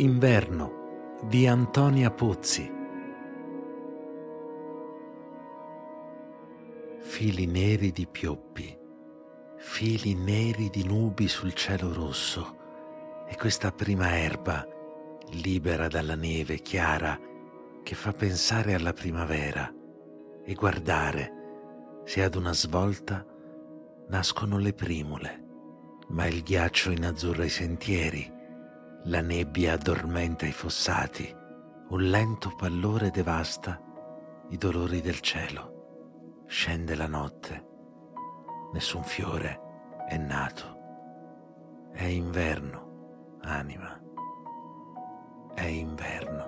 Inverno di Antonia Pozzi. Fili neri di pioppi, fili neri di nubi sul cielo rosso e questa prima erba libera dalla neve chiara che fa pensare alla primavera e guardare se ad una svolta nascono le primule, ma il ghiaccio inazzurra i sentieri la nebbia addormenta i fossati, un lento pallore devasta i dolori del cielo. Scende la notte, nessun fiore è nato. È inverno, anima. È inverno.